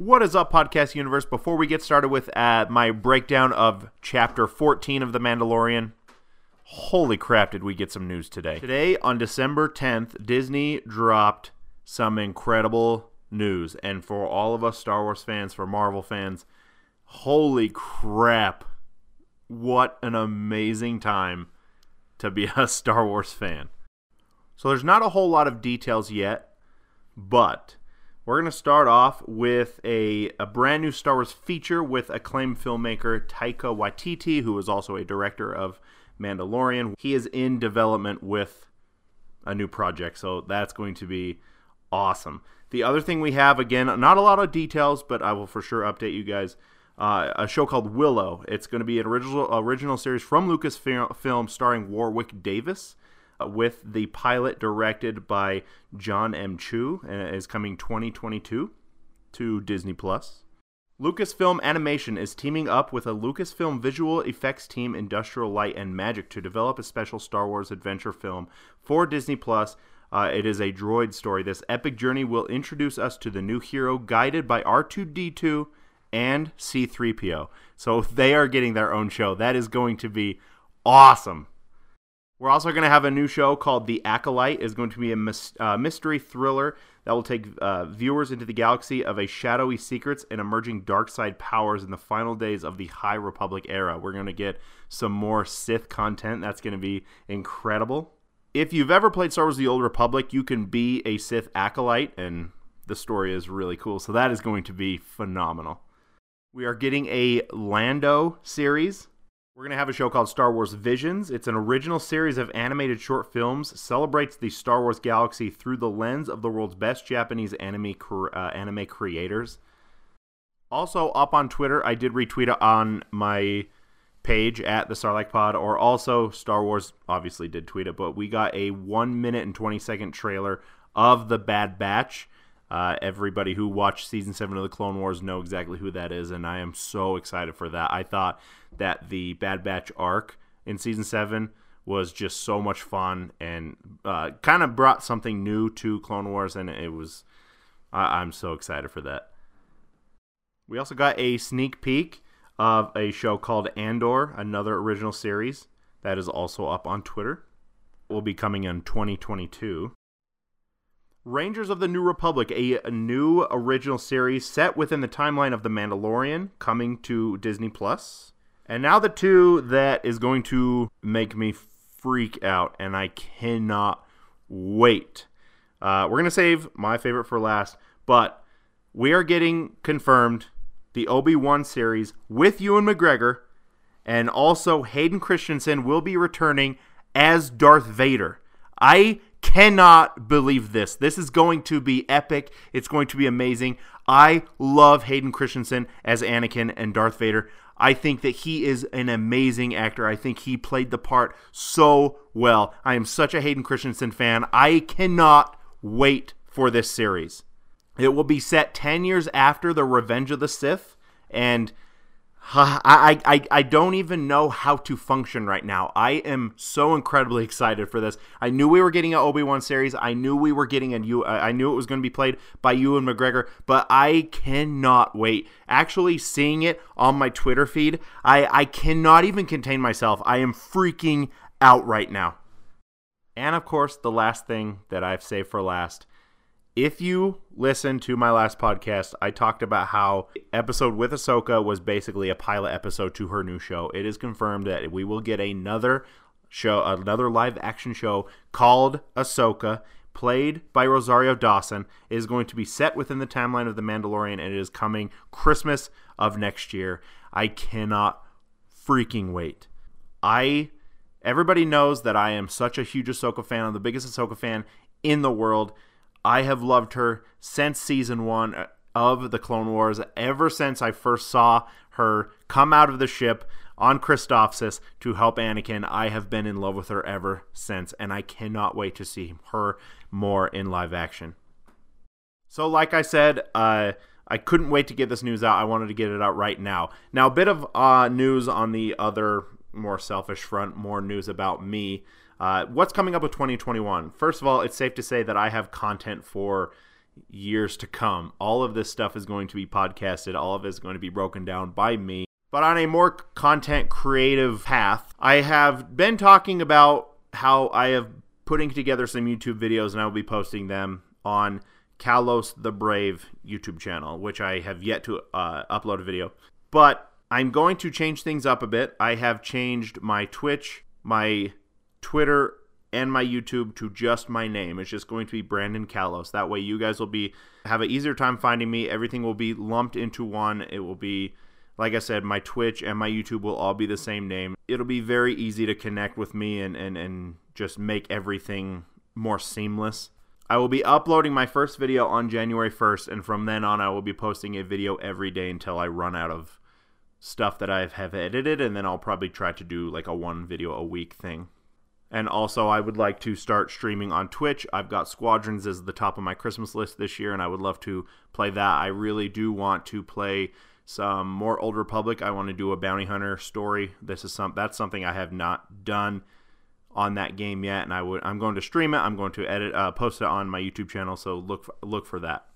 What is up, Podcast Universe? Before we get started with uh, my breakdown of Chapter 14 of The Mandalorian, holy crap, did we get some news today. Today, on December 10th, Disney dropped some incredible news. And for all of us Star Wars fans, for Marvel fans, holy crap, what an amazing time to be a Star Wars fan. So there's not a whole lot of details yet, but we're going to start off with a, a brand new Star Wars feature with acclaimed filmmaker Taika Waititi, who is also a director of Mandalorian. He is in development with a new project, so that's going to be awesome. The other thing we have, again, not a lot of details, but I will for sure update you guys. Uh, a show called Willow. It's going to be an original original series from Lucasfilm starring Warwick Davis with the pilot directed by John M. Chu and is coming 2022 to Disney Plus. Lucasfilm Animation is teaming up with a Lucasfilm visual effects team Industrial Light and Magic to develop a special Star Wars adventure film for Disney Plus. Uh, it is a droid story. This epic journey will introduce us to the new hero guided by R2D2 and C3PO. So they are getting their own show. That is going to be awesome. We're also going to have a new show called The Acolyte. is going to be a mis- uh, mystery thriller that will take uh, viewers into the galaxy of a shadowy secrets and emerging dark side powers in the final days of the High Republic era. We're going to get some more Sith content. That's going to be incredible. If you've ever played Star Wars: The Old Republic, you can be a Sith acolyte, and the story is really cool. So that is going to be phenomenal. We are getting a Lando series we're going to have a show called Star Wars Visions. It's an original series of animated short films, celebrates the Star Wars galaxy through the lens of the world's best Japanese anime uh, anime creators. Also up on Twitter, I did retweet it on my page at the Sarlacc Pod, or also Star Wars obviously did tweet it, but we got a one minute and twenty second trailer of the Bad Batch. Uh, everybody who watched season seven of the Clone Wars know exactly who that is, and I am so excited for that. I thought that the Bad Batch arc in season seven was just so much fun and uh, kind of brought something new to Clone Wars, and it was. I- I'm so excited for that. We also got a sneak peek of a show called Andor, another original series that is also up on Twitter. Will be coming in 2022. Rangers of the New Republic, a, a, new original series set within the timeline of The Mandalorian, coming to Disney Plus. And now the two that is going to make me freak out, and I cannot wait. Uh, we're gonna save my favorite for last, but we are getting confirmed the Obi Wan series with Ewan McGregor, and also Hayden Christensen will be returning as Darth Vader. I cannot believe this. This is going to be epic. It's going to be amazing. I love Hayden Christensen as Anakin and Darth Vader. I think that he is an amazing actor. I think he played the part so well. I am such a Hayden Christensen fan. I cannot wait for this series. It will be set 10 years after The Revenge of the Sith and I, I, I don't even know how to function right now. I am so incredibly excited for this. I knew we were getting an Obi Wan series. I knew we were getting a new. Uh, I knew it was going to be played by Ewan McGregor, but I cannot wait. Actually, seeing it on my Twitter feed, I I cannot even contain myself. I am freaking out right now. And of course, the last thing that I've saved for last if you listen to my last podcast, I talked about how episode with Ahsoka was basically a pilot episode to her new show. It is confirmed that we will get another show, another live action show called Ahsoka, played by Rosario Dawson. It is going to be set within the timeline of The Mandalorian, and it is coming Christmas of next year. I cannot freaking wait. I everybody knows that I am such a huge Ahsoka fan. I'm the biggest Ahsoka fan in the world. I have loved her since season one of the Clone Wars, ever since I first saw her come out of the ship on Christophsis to help Anakin. I have been in love with her ever since, and I cannot wait to see her more in live action. So, like I said, uh, I couldn't wait to get this news out. I wanted to get it out right now. Now, a bit of uh, news on the other more selfish front, more news about me. Uh, what's coming up with 2021? First of all, it's safe to say that I have content for years to come. All of this stuff is going to be podcasted, all of it is going to be broken down by me. But on a more content creative path, I have been talking about how I have putting together some YouTube videos and I will be posting them on Kalos the Brave YouTube channel, which I have yet to uh, upload a video. But I'm going to change things up a bit. I have changed my Twitch, my Twitter, and my YouTube to just my name. It's just going to be Brandon Kalos. That way you guys will be have an easier time finding me. Everything will be lumped into one. It will be like I said, my Twitch and my YouTube will all be the same name. It'll be very easy to connect with me and, and, and just make everything more seamless. I will be uploading my first video on January 1st, and from then on, I will be posting a video every day until I run out of stuff that I have edited, and then I'll probably try to do like a one video a week thing. And also, I would like to start streaming on Twitch. I've got Squadrons as the top of my Christmas list this year, and I would love to play that. I really do want to play some more Old Republic. I want to do a bounty hunter story. This is some that's something I have not done on that game yet, and I would I'm going to stream it. I'm going to edit uh, post it on my YouTube channel. So look for, look for that.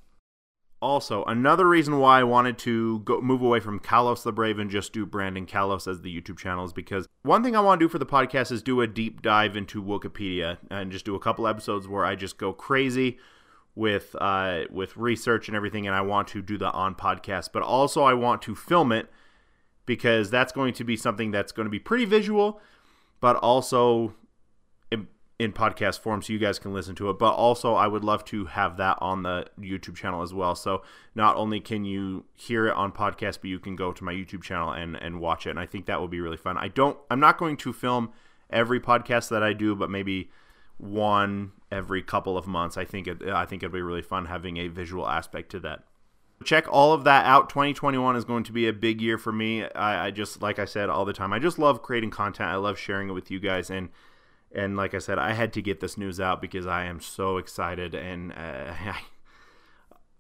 Also, another reason why I wanted to go move away from Kalos the Brave and just do Brandon Kalos as the YouTube channel is because one thing I want to do for the podcast is do a deep dive into Wikipedia and just do a couple episodes where I just go crazy with uh, with research and everything, and I want to do the on podcast, but also I want to film it because that's going to be something that's going to be pretty visual, but also in podcast form so you guys can listen to it. But also, I would love to have that on the YouTube channel as well. So not only can you hear it on podcast, but you can go to my YouTube channel and and watch it. And I think that will be really fun. I don't. I'm not going to film every podcast that I do, but maybe one every couple of months. I think it. I think it'll be really fun having a visual aspect to that check all of that out 2021 is going to be a big year for me I, I, just like i said all the time i just love creating content i love sharing it with you guys and and like I said, I had to get this news out because I am so excited, and uh,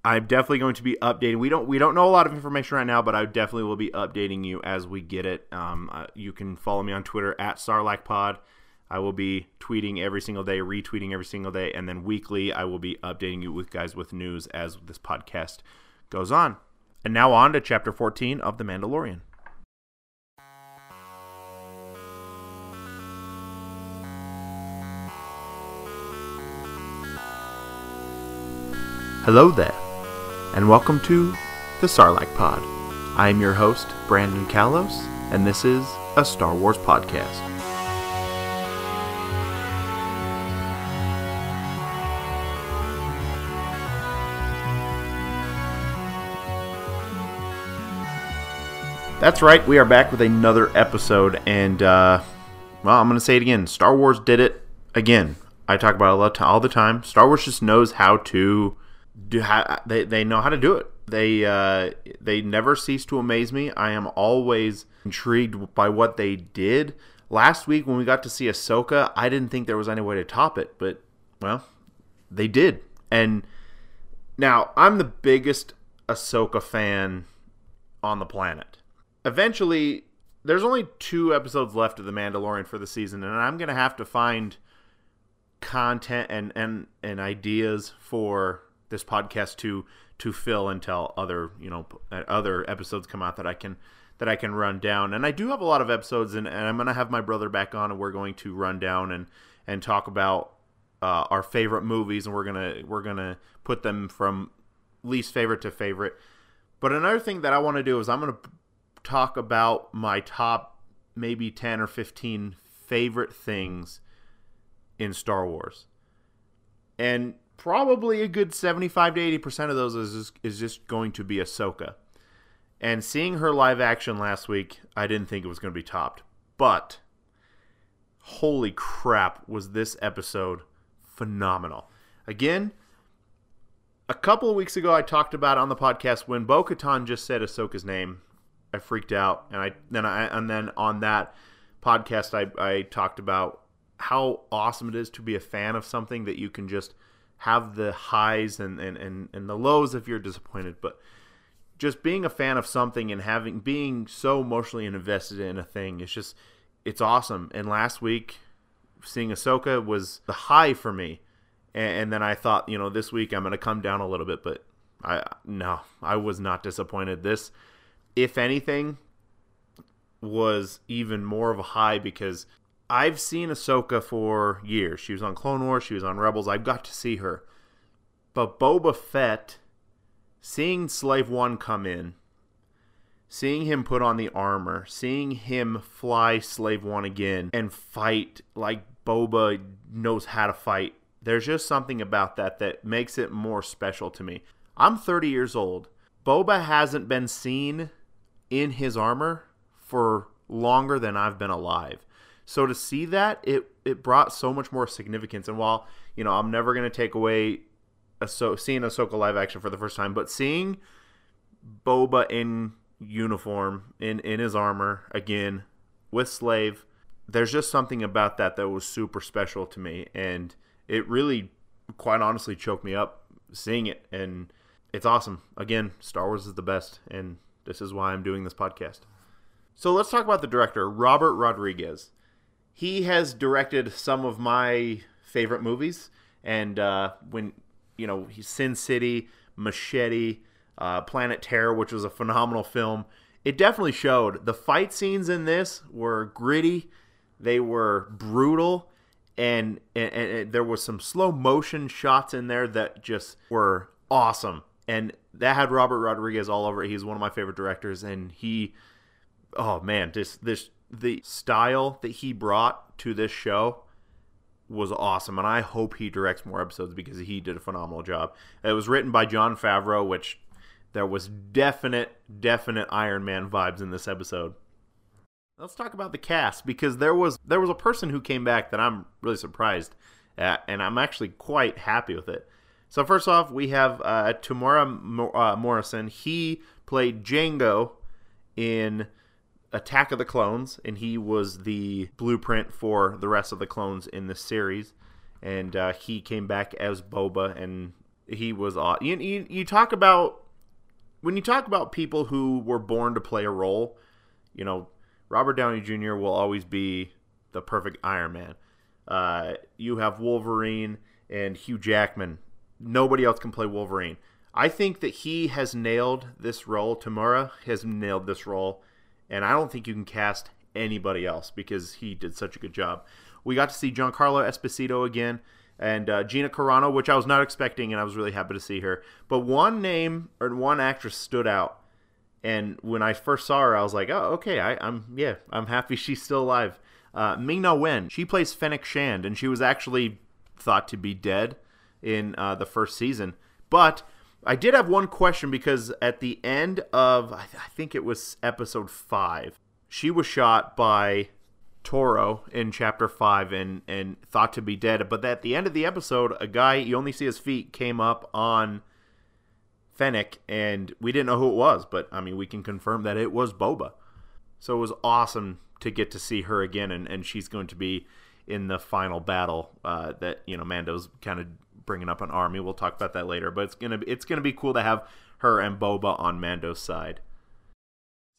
I'm definitely going to be updating. We don't we don't know a lot of information right now, but I definitely will be updating you as we get it. Um, uh, you can follow me on Twitter at SarlaccPod. I will be tweeting every single day, retweeting every single day, and then weekly I will be updating you with guys with news as this podcast goes on. And now on to chapter 14 of The Mandalorian. Hello there, and welcome to the Sarlacc Pod. I am your host, Brandon Kalos, and this is a Star Wars podcast. That's right, we are back with another episode, and, uh, well, I'm going to say it again. Star Wars did it again. I talk about it all the time. Star Wars just knows how to do how they, they know how to do it. They uh, they never cease to amaze me. I am always intrigued by what they did. Last week when we got to see Ahsoka, I didn't think there was any way to top it, but well, they did. And now I'm the biggest Ahsoka fan on the planet. Eventually, there's only two episodes left of The Mandalorian for the season, and I'm gonna have to find content and and and ideas for this podcast to to fill until other you know other episodes come out that I can that I can run down. And I do have a lot of episodes, and, and I'm going to have my brother back on, and we're going to run down and and talk about uh, our favorite movies, and we're gonna we're gonna put them from least favorite to favorite. But another thing that I want to do is I'm going to talk about my top maybe 10 or 15 favorite things in Star Wars. And probably a good 75 to 80% of those is, is just going to be Ahsoka. And seeing her live action last week, I didn't think it was going to be topped. But holy crap, was this episode phenomenal. Again, a couple of weeks ago, I talked about on the podcast when Bo Katan just said Ahsoka's name. I freaked out, and I then I and then on that podcast, I I talked about how awesome it is to be a fan of something that you can just have the highs and, and, and, and the lows if you're disappointed, but just being a fan of something and having being so emotionally invested in a thing it's just it's awesome. And last week seeing Ahsoka was the high for me. and, and then I thought, you know, this week I'm going to come down a little bit, but I no, I was not disappointed. This, if anything, was even more of a high because I've seen Ahsoka for years. She was on Clone Wars, she was on Rebels. I've got to see her. But Boba Fett, seeing Slave One come in, seeing him put on the armor, seeing him fly Slave One again and fight like Boba knows how to fight, there's just something about that that makes it more special to me. I'm 30 years old. Boba hasn't been seen in his armor for longer than I've been alive. So to see that, it it brought so much more significance. And while you know I'm never going to take away so seeing Ahsoka live action for the first time, but seeing Boba in uniform in in his armor again with Slave, there's just something about that that was super special to me, and it really, quite honestly, choked me up seeing it. And it's awesome. Again, Star Wars is the best, and this is why I'm doing this podcast. So let's talk about the director, Robert Rodriguez. He has directed some of my favorite movies, and uh, when you know, Sin City, Machete, uh, Planet Terror, which was a phenomenal film. It definitely showed. The fight scenes in this were gritty, they were brutal, and, and, and there was some slow motion shots in there that just were awesome. And that had Robert Rodriguez all over it. He's one of my favorite directors, and he, oh man, this this the style that he brought to this show was awesome, and I hope he directs more episodes because he did a phenomenal job. It was written by Jon Favreau, which there was definite, definite Iron Man vibes in this episode. Let's talk about the cast because there was there was a person who came back that I'm really surprised at, and I'm actually quite happy with it. So first off, we have uh, Temuera uh, Morrison. He played Jango in Attack of the Clones, and he was the blueprint for the rest of the clones in this series. And uh, he came back as Boba, and he was. Uh, you, you, you talk about when you talk about people who were born to play a role, you know, Robert Downey Jr. will always be the perfect Iron Man. Uh, you have Wolverine and Hugh Jackman. Nobody else can play Wolverine. I think that he has nailed this role. Temuera has nailed this role and I don't think you can cast anybody else because he did such a good job. We got to see Giancarlo Esposito again and uh, Gina Carano, which I was not expecting, and I was really happy to see her. But one name or one actress stood out, and when I first saw her, I was like, "Oh, okay, I, am yeah, I'm happy she's still alive." Uh, Ming Na Wen, she plays Fennec Shand, and she was actually thought to be dead in uh, the first season, but I did have one question because at the end of I, th- I think it was episode five, she was shot by Toro in chapter five and and thought to be dead. But at the end of the episode, a guy you only see his feet came up on Fennec, and we didn't know who it was, but I mean we can confirm that it was Boba. So it was awesome to get to see her again, and, and she's going to be in the final battle uh, that you know Mando's kind of bringing up an army. We'll talk about that later, but it's gonna be, it's gonna be cool to have her and Boba on Mando's side.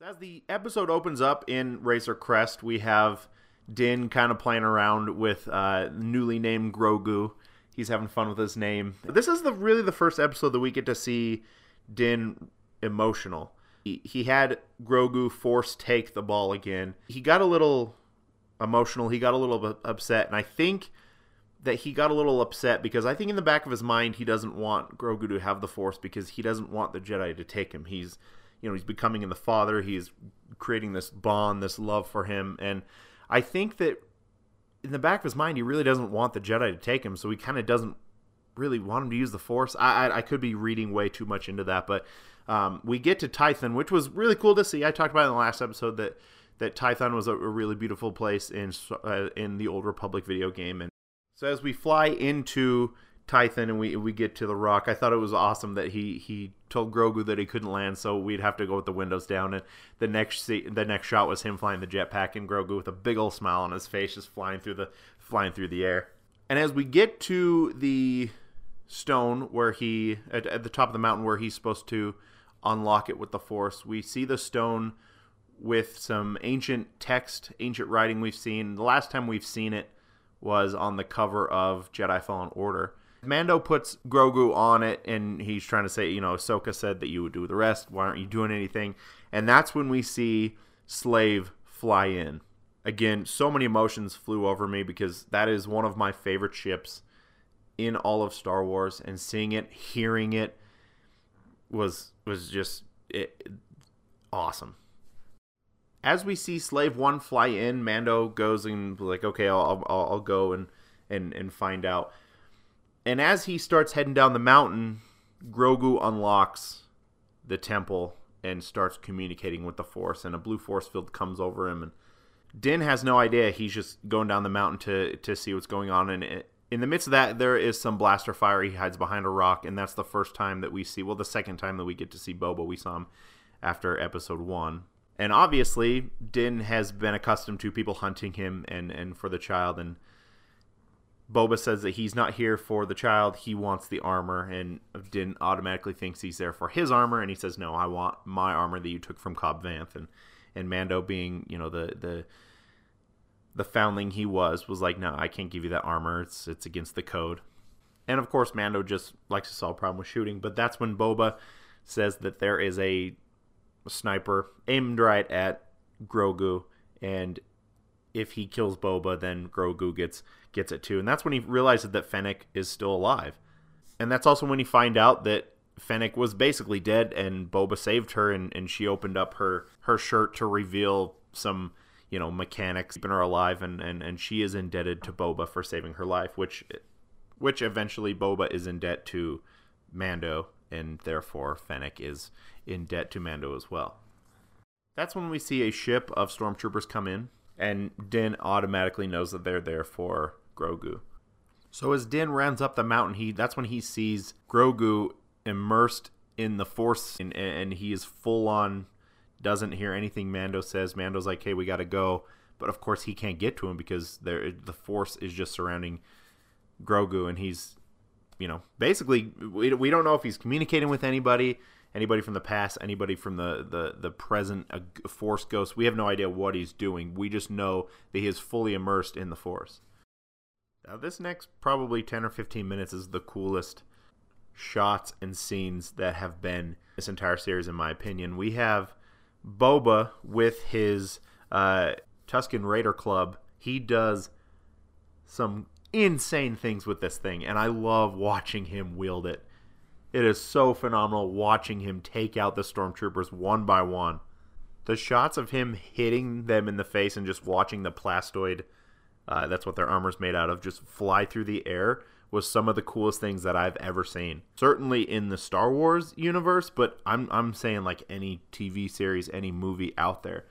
So as the episode opens up in Razor Crest, we have Din kind of playing around with uh, newly named Grogu. He's having fun with his name. This is the really the first episode that we get to see Din emotional. He, he had Grogu force take the ball again. He got a little emotional. He got a little upset, and I think that he got a little upset because I think in the back of his mind he doesn't want Grogu to have the Force because he doesn't want the Jedi to take him. He's you know he's becoming in the father. He's creating this bond, this love for him, and I think that in the back of his mind he really doesn't want the Jedi to take him. So he kind of doesn't really want him to use the Force. I, I, I could be reading way too much into that, but um, we get to Tython, which was really cool to see. I talked about in the last episode that that Tython was a, really beautiful place in uh, in the Old Republic video game, and so as we fly into Tython and we we get to the rock, I thought it was awesome that he he told Grogu that he couldn't land, so we'd have to go with the windows down. And the next the next shot was him flying the jetpack and Grogu with a big old smile on his face, just flying through the flying through the air. And as we get to the stone where he at, at the top of the mountain where he's supposed to unlock it with the Force, we see the stone with some ancient text, ancient writing we've seen. The last time we've seen it was on the cover of Jedi Fallen Order. Mando puts Grogu on it, and he's trying to say, you know, Ahsoka said that you would do the rest. Why aren't you doing anything? And that's when we see Slave fly in. Again, so many emotions flew over me because that is one of my favorite ships in all of Star Wars, and seeing it, hearing it, was was just it, awesome. As we see Slave One fly in, Mando goes and like, okay, I'll I'll, I'll go and and and find out. And as he starts heading down the mountain, Grogu unlocks the temple and starts communicating with the Force, and a blue force field comes over him. And Din has no idea; he's just going down the mountain to to see what's going on. And it, in the midst of that, there is some blaster fire. He hides behind a rock, and that's the first time that we see. Well, the second time that we get to see Boba, we saw him after Episode One. And obviously, Din has been accustomed to people hunting him and and for the child and Boba says that he's not here for the child, he wants the armor, and Din automatically thinks he's there for his armor, and he says, "No, I want my armor that you took from Cobb Vanth." And and Mando, being you know the the the foundling he was, was like, "No, I can't give you that armor. It's it's against the code." And of course, Mando just likes to solve problem with shooting. But that's when Boba says that there is a sniper aimed right at Grogu, and if he kills Boba, then Grogu gets gets it too. And that's when he realizes that Fennec is still alive. And that's also when he find out that Fennec was basically dead and Boba saved her and, and she opened up her, her shirt to reveal some, you know, mechanics keeping her alive and, and, and she is indebted to Boba for saving her life, which which eventually Boba is in debt to Mando and therefore Fennec is in debt to Mando as well. That's when we see a ship of stormtroopers come in and Din automatically knows that they're there for Grogu. So as Din runs up the mountain, he that's when he sees Grogu immersed in the Force, and, and he is full on. Doesn't hear anything Mando says. Mando's like, "Hey, we got to go," but of course he can't get to him because there the Force is just surrounding Grogu, and he's, you know, basically we, we don't know if he's communicating with anybody anybody from the past, anybody from the the the present, a Force ghost. We have no idea what he's doing. We just know that he is fully immersed in the Force. Now, this next probably 10 or 15 minutes is the coolest shots and scenes that have been this entire series, in my opinion. We have Boba with his uh, Tusken Raider Club. He does some insane things with this thing, and I love watching him wield it. It is so phenomenal watching him take out the stormtroopers one by one. The shots of him hitting them in the face and just watching the plastoid uh, that's what their armor's made out of. Just fly through the air was some of the coolest things that I've ever seen. Certainly in the Star Wars universe, but I'm I'm saying like any TV series, any movie out there,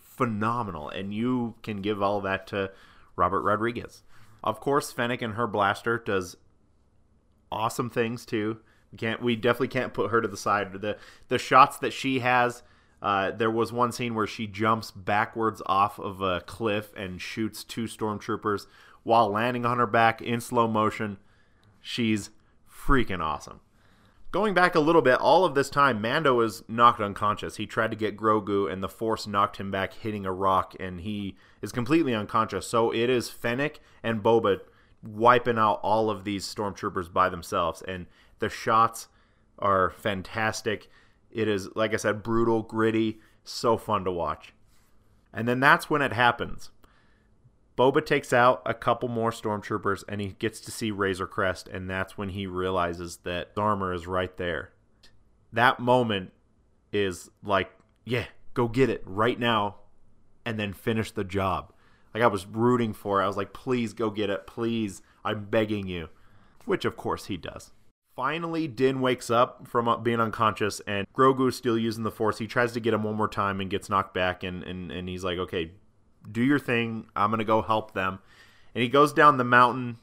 phenomenal. And you can give all that to Robert Rodriguez. Of course, Fennec and her blaster does awesome things too. We can't we definitely can't put her to the side. The the shots that she has uh, there was one scene where she jumps backwards off of a cliff and shoots two stormtroopers while landing on her back in slow motion. She's freaking awesome. Going back a little bit, all of this time, Mando is knocked unconscious. He tried to get Grogu, and the Force knocked him back, hitting a rock, and he is completely unconscious. So it is Fennec and Boba wiping out all of these stormtroopers by themselves, and the shots are fantastic. It is, like I said, brutal, gritty, so fun to watch. And then that's when it happens. Boba takes out a couple more stormtroopers and he gets to see Razor Crest, and that's when he realizes that armor is right there. That moment is like, yeah, go get it right now and then finish the job. Like I was rooting for it. I was like, please go get it. Please. I'm begging you. Which of course he does. Finally, Din wakes up from uh, being unconscious, and Grogu is still using the Force. He tries to get him one more time and gets knocked back, and, and, and he's like, okay, do your thing. I'm going to go help them. And he goes down the mountain.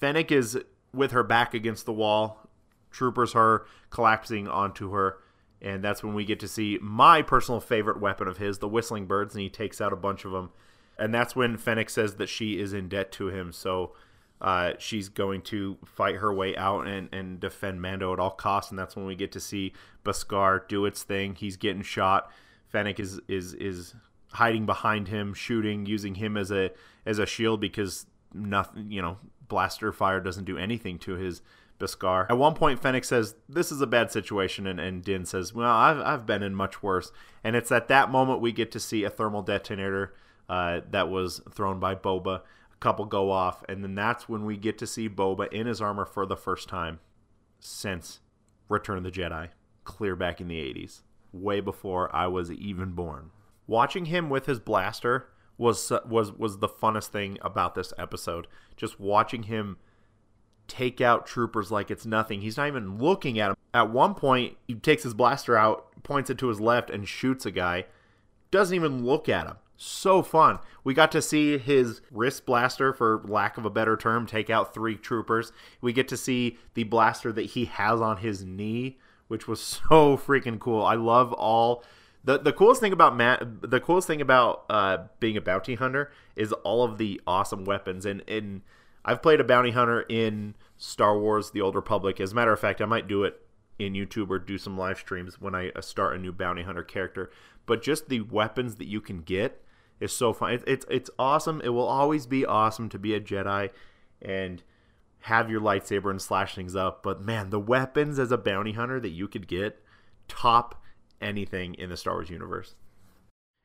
Fennec is with her back against the wall. Troopers are collapsing onto her. And that's when we get to see my personal favorite weapon of his, the whistling birds, and he takes out a bunch of them. And that's when Fennec says that she is in debt to him. So uh, she's going to fight her way out and, and defend Mando at all costs, and that's when we get to see Beskar do its thing. He's getting shot. Fennec is is is hiding behind him, shooting, using him as a as a shield because nothing, you know, blaster fire doesn't do anything to his Beskar. At one point, Fennec says, This is a bad situation. And, and Din says, Well, I've, I've been in much worse. And it's at that moment we get to see a thermal detonator uh, that was thrown by Boba. A couple go off. And then that's when we get to see Boba in his armor for the first time since Return of the Jedi, clear back in the 80s, way before I was even born. Watching him with his blaster was was was the funnest thing about this episode. Just watching him take out troopers like it's nothing. He's not even looking at him. At one point, he takes his blaster out, points it to his left, and shoots a guy. Doesn't even look at him. So fun. We got to see his wrist blaster, for lack of a better term, take out three troopers. We get to see the blaster that he has on his knee, which was so freaking cool. I love all the the coolest thing about Matt, the coolest thing about uh, being a bounty hunter is all of the awesome weapons. And and I've played a bounty hunter in Star Wars: The Old Republic. As a matter of fact, I might do it in YouTube or do some live streams when I uh, start a new bounty hunter character. But just the weapons that you can get is so fun. It, it's it's awesome. It will always be awesome to be a Jedi and have your lightsaber and slash things up. But man, the weapons as a bounty hunter that you could get top anything in the Star Wars universe.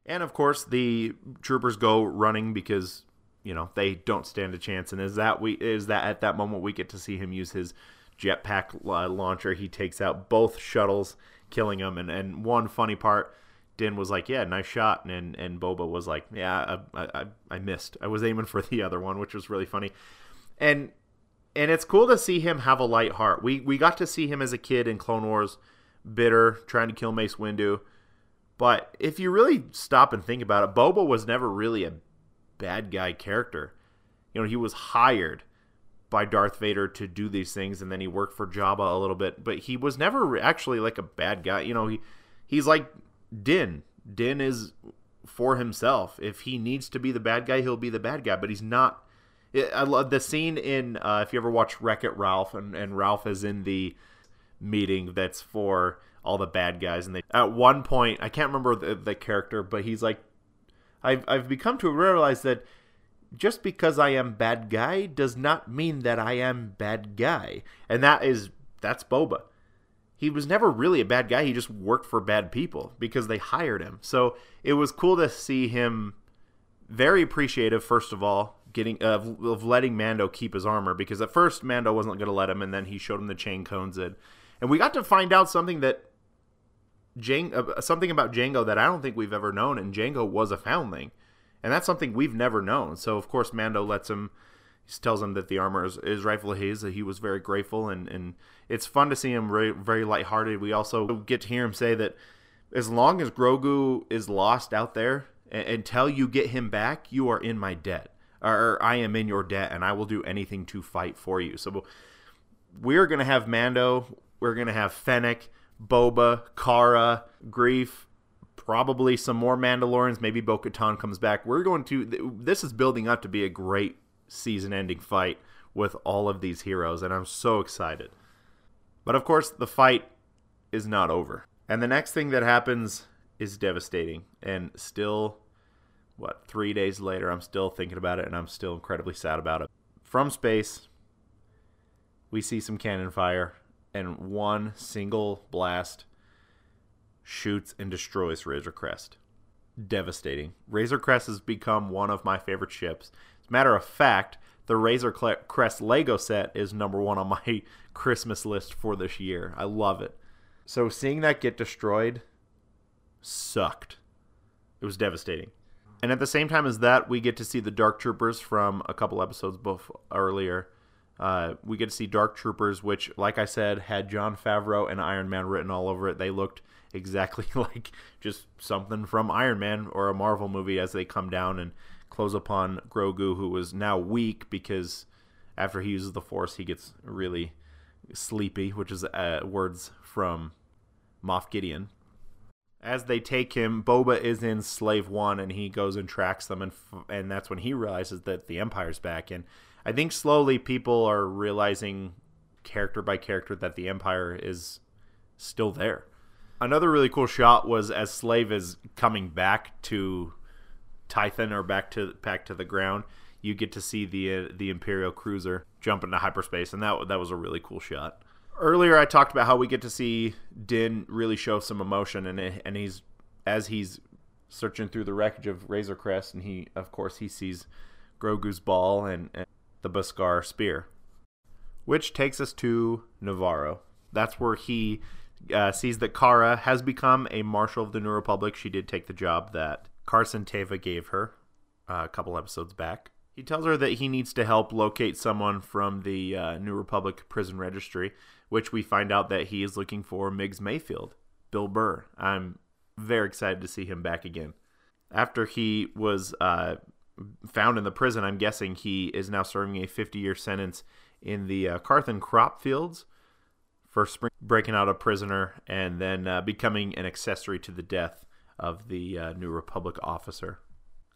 And of course, the troopers go running because you know they don't stand a chance. And is that we is that at that moment we get to see him use his jetpack launcher. He takes out both shuttles, killing them. And and one funny part, Din was like, "Yeah, nice shot," and and Boba was like, "Yeah, I I, I missed. I was aiming for the other one," which was really funny. And and it's cool to see him have a light heart. We we got to see him as a kid in Clone Wars bitter, trying to kill Mace Windu. But if you really stop and think about it, Boba was never really a bad guy character. You know, he was hired by Darth Vader to do these things, and then he worked for Jabba a little bit. But he was never actually like a bad guy. You know, he he's like Din. Din is for himself. If he needs to be the bad guy, he'll be the bad guy. But he's not. I love the scene in uh, if you ever watch Wreck It Ralph, and, and Ralph is in the meeting that's for all the bad guys and they at one point i can't remember the, the character but he's like I've, I've become to realize that just because i am bad guy does not mean that i am bad guy and that is that's boba. He was never really a bad guy he just worked for bad people because they hired him. So it was cool to see him very appreciative first of all getting of, of letting mando keep his armor because at first mando wasn't going to let him and then he showed him the chain codes and and we got to find out something that uh, something about Jango that I don't think we've ever known, and Jango was a foundling, and that's something we've never known. So of course Mando lets him, he tells him that the armor is, is rightfully his. That he was very grateful, and and it's fun to see him very very lighthearted. We also get to hear him say that as long as Grogu is lost out there, until you get him back, you are in my debt, or I am in your debt, and I will do anything to fight for you. So we're gonna have Mando we're going to have Fennec, Boba, Cara, Greef, probably some more Mandalorians. Maybe Bo Katan comes back. We're going to. This is building up to be a great season ending fight with all of these heroes, and I'm so excited. But of course, the fight is not over. And the next thing that happens is devastating. And still, what, three days later, I'm still thinking about it, and I'm still incredibly sad about it. From space, we see some cannon fire and one single blast shoots and destroys Razor Crest. Devastating. Razor Crest has become one of my favorite ships. As a matter of fact, the Razor Crest Lego set is number one on my Christmas list for this year. I love it. So seeing that get destroyed sucked. It was devastating. And at the same time as that, we get to see the Dark Troopers from a couple episodes before, earlier uh, we get to see Dark Troopers, which, like I said, had Jon Favreau and Iron Man written all over it. They looked exactly like just something from Iron Man or a Marvel movie as they come down and close upon Grogu, who was now weak because after he uses the Force, he gets really sleepy, which is uh, words from Moff Gideon. As they take him, Boba is in Slave One, and he goes and tracks them, and f- and that's when he realizes that the Empire's back. And I think slowly people are realizing character by character that the Empire is still there. Another really cool shot was as Slave is coming back to Tython or back to back to the ground. You get to see the uh, the Imperial cruiser jump into hyperspace, and that that was a really cool shot. Earlier, I talked about how we get to see Din really show some emotion, and and he's as he's searching through the wreckage of Razor Crest, and he, of course, he sees Grogu's ball and, and the Beskar spear, which takes us to Navarro. That's where he uh, sees that Cara has become a Marshal of the New Republic. She did take the job that Carson Teva gave her uh, a couple episodes back. He tells her that he needs to help locate someone from the uh, New Republic prison registry, which we find out that he is looking for Miggs Mayfield, Bill Burr. I'm very excited to see him back again. After he was uh, found in the prison, I'm guessing he is now serving a 50 year sentence in the uh, Karthon crop fields for spring- breaking out a prisoner and then uh, becoming an accessory to the death of the uh, New Republic officer.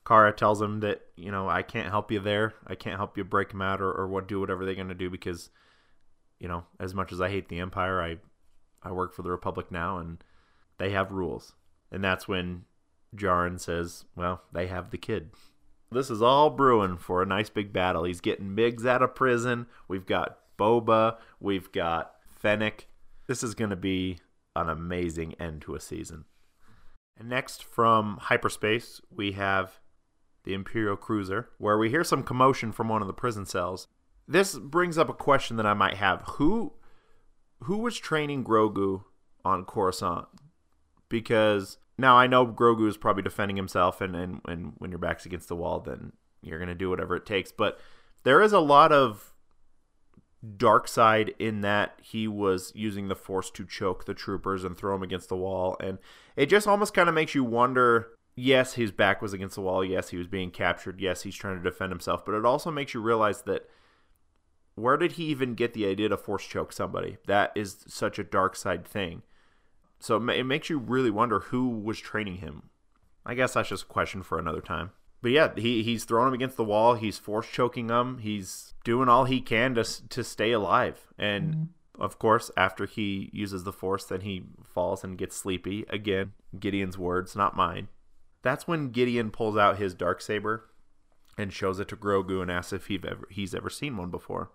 Cara tells him that, you know, I can't help you there. I can't help you break him out or, or what do whatever they're going to do because, you know, as much as I hate the Empire, I, I work for the Republic now and they have rules. And that's when Djarin says, well, they have the kid. This is all brewing for a nice big battle. He's getting Miggs out of prison. We've got Boba. We've got Fennec. This is going to be an amazing end to a season. And next from hyperspace, we have the Imperial Cruiser, where we hear some commotion from one of the prison cells. This brings up a question that I might have. Who who was training Grogu on Coruscant? because now I know Grogu is probably defending himself, and, and, and when your back's against the wall, then you're to do whatever it takes. But there is a lot of dark side in that he was using the force to choke the troopers and throw them against the wall. And it just almost kind of makes you wonder yes, his back was against the wall. Yes, he was being captured. Yes, he's trying to defend himself. But it also makes you realize that where did he even get the idea to force choke somebody? That is such a dark side thing. So it makes you really wonder who was training him. I guess that's just a question for another time. But yeah, he, he's throwing him against the wall. He's force choking him. He's doing all he can to, to stay alive. And mm-hmm. of course, after he uses the force, then he falls and gets sleepy. Again, Gideon's words, not mine. That's when Gideon pulls out his dark saber and shows it to Grogu and asks if ever, he's ever seen one before.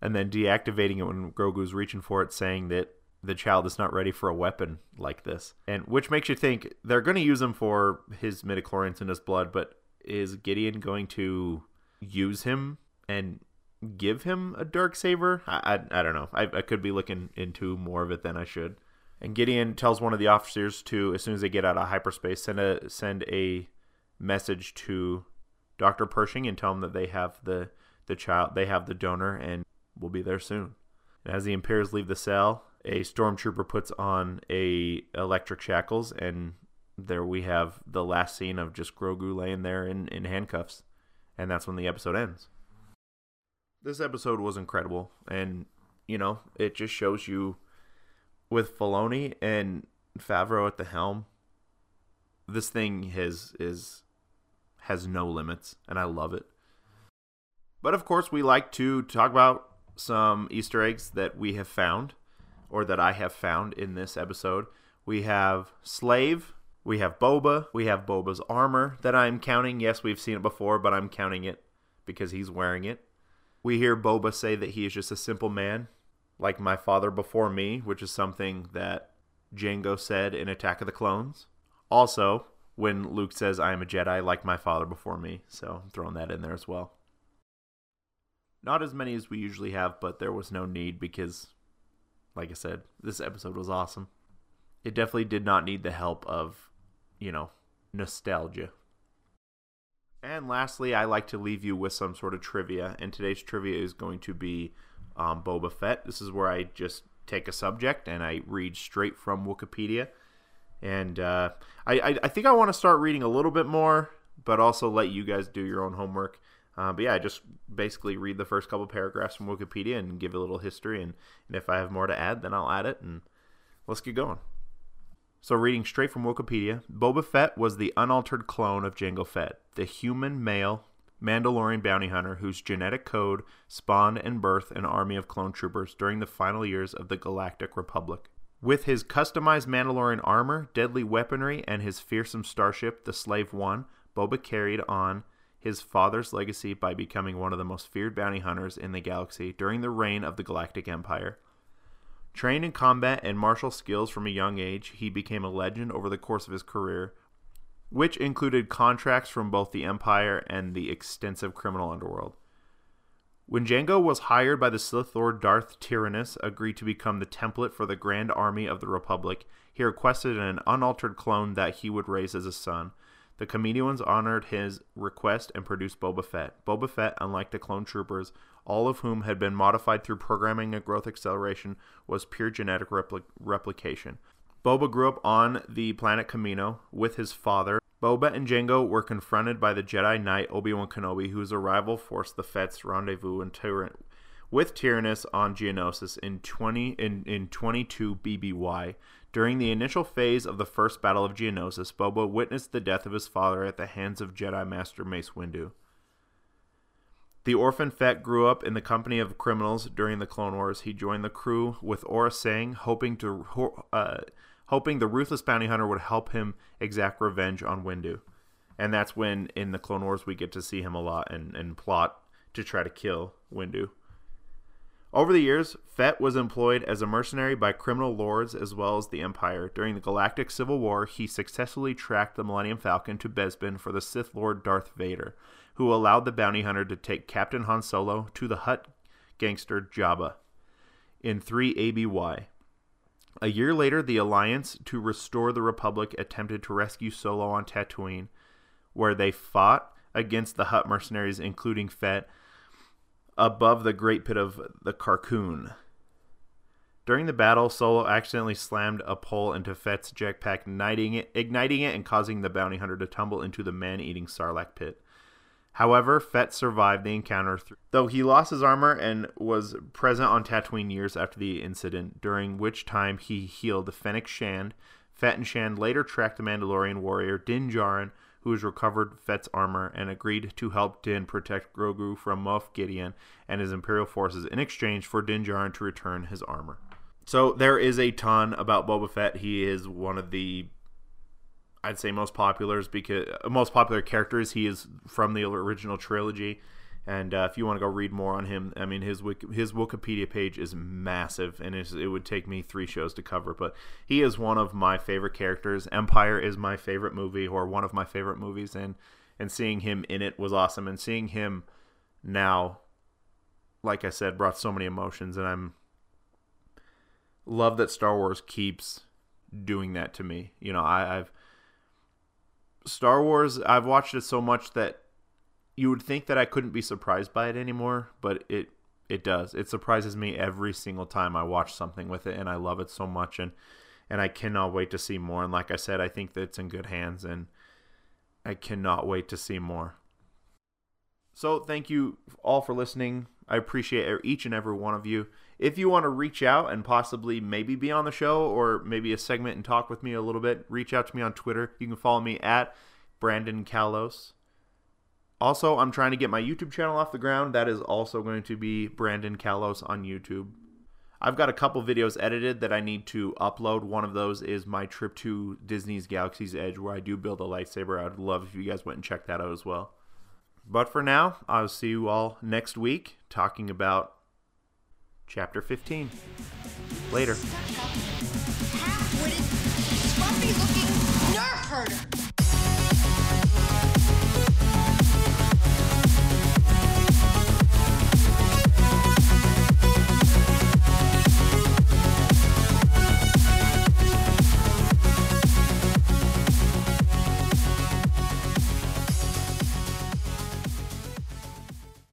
And then deactivating it when Grogu's reaching for it, saying that the child is not ready for a weapon like this. And which makes you think they're going to use him for his midichlorians in his blood, but is Gideon going to use him and give him a dark saber? I, I, I don't know. I, I could be looking into more of it than I should. And Gideon tells one of the officers to, as soon as they get out of hyperspace, send a send a message to Doctor Pershing and tell him that they have the the child, they have the donor, and will be there soon. And as the Imperials leave the cell, a stormtrooper puts on a electric shackles and there we have the last scene of just Grogu laying there in, in handcuffs. And that's when the episode ends. This episode was incredible. And, you know, it just shows you with Filoni and Favreau at the helm, this thing has is has no limits, and I love it. But of course, we like to talk about some Easter eggs that we have found or that I have found in this episode. We have Slave, we have Boba, we have Boba's armor that I'm counting. Yes, we've seen it before, but I'm counting it because he's wearing it. We hear Boba say that he is just a simple man, like my father before me, which is something that Jango said in Attack of the Clones. Also, when Luke says, I am a Jedi like my father before me. So I'm throwing that in there as well. Not as many as we usually have, but there was no need because like I said, this episode was awesome. It definitely did not need the help of, you know, nostalgia. And lastly, I like to leave you with some sort of trivia, and today's trivia is going to be um, Boba Fett. This is where I just take a subject and I read straight from Wikipedia. And uh, I, I think I want to start reading a little bit more, but also let you guys do your own homework. Uh, but yeah, I just basically read the first couple paragraphs from Wikipedia and give a little history, and, and if I have more to add, then I'll add it, and let's get going. So, reading straight from Wikipedia, Boba Fett was the unaltered clone of Jango Fett, the human male Mandalorian bounty hunter whose genetic code spawned and birthed an army of clone troopers during the final years of the Galactic Republic. With his customized Mandalorian armor, deadly weaponry, and his fearsome starship, the Slave One, Boba carried on his father's legacy by becoming one of the most feared bounty hunters in the galaxy during the reign of the Galactic Empire. Trained in combat and martial skills from a young age, he became a legend over the course of his career, which included contracts from both the Empire and the extensive criminal underworld. When Jango was hired by the Sith Lord Darth Tyrannus, agreed to become the template for the Grand Army of the Republic, he requested an unaltered clone that he would raise as a son. The Kaminoans honored his request and produced Boba Fett. Boba Fett, unlike the clone troopers, all of whom had been modified through programming and growth acceleration, was pure genetic repli- replication. Boba grew up on the planet Kamino with his father. Boba and Jango were confronted by the Jedi Knight Obi-Wan Kenobi, whose arrival forced the Fett's rendezvous with Tyrannus on Geonosis in 20 in, in 22 BBY. During the initial phase of the first battle of Geonosis, Boba witnessed the death of his father at the hands of Jedi Master Mace Windu. The orphan Fett grew up in the company of criminals during the Clone Wars. He joined the crew with Aurra Sing, hoping to uh, hoping the ruthless bounty hunter would help him exact revenge on Windu. And that's when in the Clone Wars we get to see him a lot and, and plot to try to kill Windu. Over the years, Fett was employed as a mercenary by criminal lords as well as the Empire. During the Galactic Civil War, he successfully tracked the Millennium Falcon to Bespin for the Sith Lord Darth Vader, who allowed the bounty hunter to take Captain Han Solo to the Hutt gangster Jabba in 3 ABY. A year later, the Alliance to restore the Republic attempted to rescue Solo on Tatooine, where they fought against the Hutt mercenaries, including Fett, above the Great Pit of the Carkoon. During the battle, Solo accidentally slammed a pole into Fett's jetpack, igniting it, igniting it and causing the bounty hunter to tumble into the man-eating Sarlacc pit. However, Fett survived the encounter, though he lost his armor and was present on Tatooine years after the incident, during which time he healed the Fennec Shand. Fett and Shand later tracked the Mandalorian warrior Din Djarin, who has recovered Fett's armor and agreed to help Din protect Grogu from Moff Gideon and his Imperial forces in exchange for Din Djarin to return his armor. So there is a ton about Boba Fett. He is one of the I'd say most popular because most popular characters. He is from the original trilogy, and uh, if you want to go read more on him, I mean his his Wikipedia page is massive, and it would take me three shows to cover. But he is one of my favorite characters. Empire is my favorite movie, or one of my favorite movies, and and seeing him in it was awesome. And seeing him now, like I said, brought so many emotions, and I'm love that Star Wars keeps doing that to me. You know, I, I've Star Wars, I've watched it so much that you would think that I couldn't be surprised by it anymore, but it it does. It surprises me every single time I watch something with it, and I love it so much, and and I cannot wait to see more. And like I said, I think that it's in good hands, and I cannot wait to see more. So thank you all for listening. I appreciate each and every one of you. If you want to reach out and possibly maybe be on the show or maybe a segment and talk with me a little bit, reach out to me on Twitter. You can follow me at Brandon Kalos. Also, I'm trying to get my YouTube channel off the ground. That is also going to be Brandon Kalos on YouTube. I've got a couple videos edited that I need to upload. One of those is my trip to Disney's Galaxy's Edge, where I do build a lightsaber. I would love if you guys went and checked that out as well. But for now, I'll see you all next week talking about chapter 15. Later.